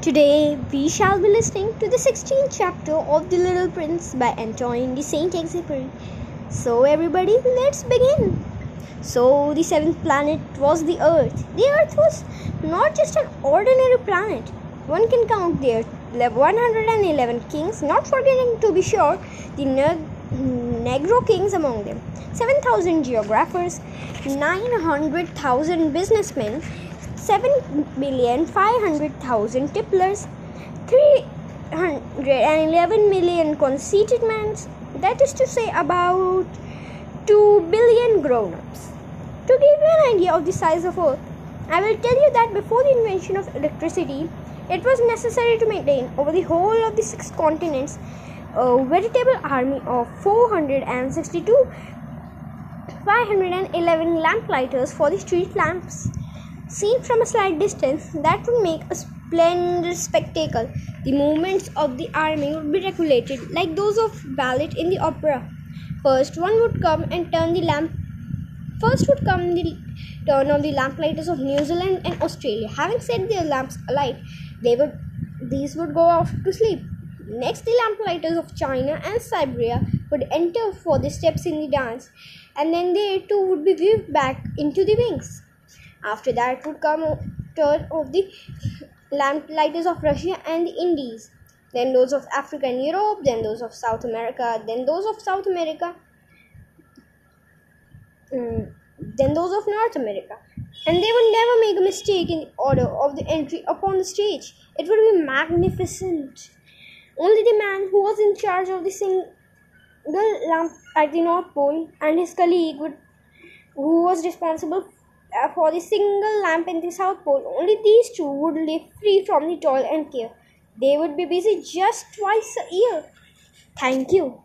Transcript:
Today we shall be listening to the 16th chapter of The Little Prince by Antoine de Saint-Exupéry. So everybody, let's begin. So the seventh planet was the Earth. The Earth was not just an ordinary planet. One can count there 111 kings, not forgetting to be sure the Negro kings among them, 7,000 geographers, 900,000 businessmen, 7,500,000 tipplers, 311 million conceited men, that is to say, about 2 billion grown ups. To give you an idea of the size of Earth, I will tell you that before the invention of electricity, it was necessary to maintain over the whole of the six continents a veritable army of 462 511 lamplighters for the street lamps. Seen from a slight distance, that would make a splendid spectacle. The movements of the army would be regulated like those of ballet in the opera. First, one would come and turn the lamp. First would come the turn of the lamplighters of New Zealand and Australia. Having set their lamps alight, they would these would go off to sleep. Next, the lamplighters of China and Siberia would enter for the steps in the dance, and then they too would be weaved back into the wings. After that would come turn of the lamplighters of Russia and the Indies, then those of Africa and Europe, then those of South America, then those of South America, um, then those of North America. And they would never make a mistake in the order of the entry upon the stage. It would be magnificent. Only the man who was in charge of the single lamp at the North Pole and his colleague would, who was responsible Uh, for the single lamp in the South Pole, only these two would live free from the toil and care. They would be busy just twice a year. Thank you.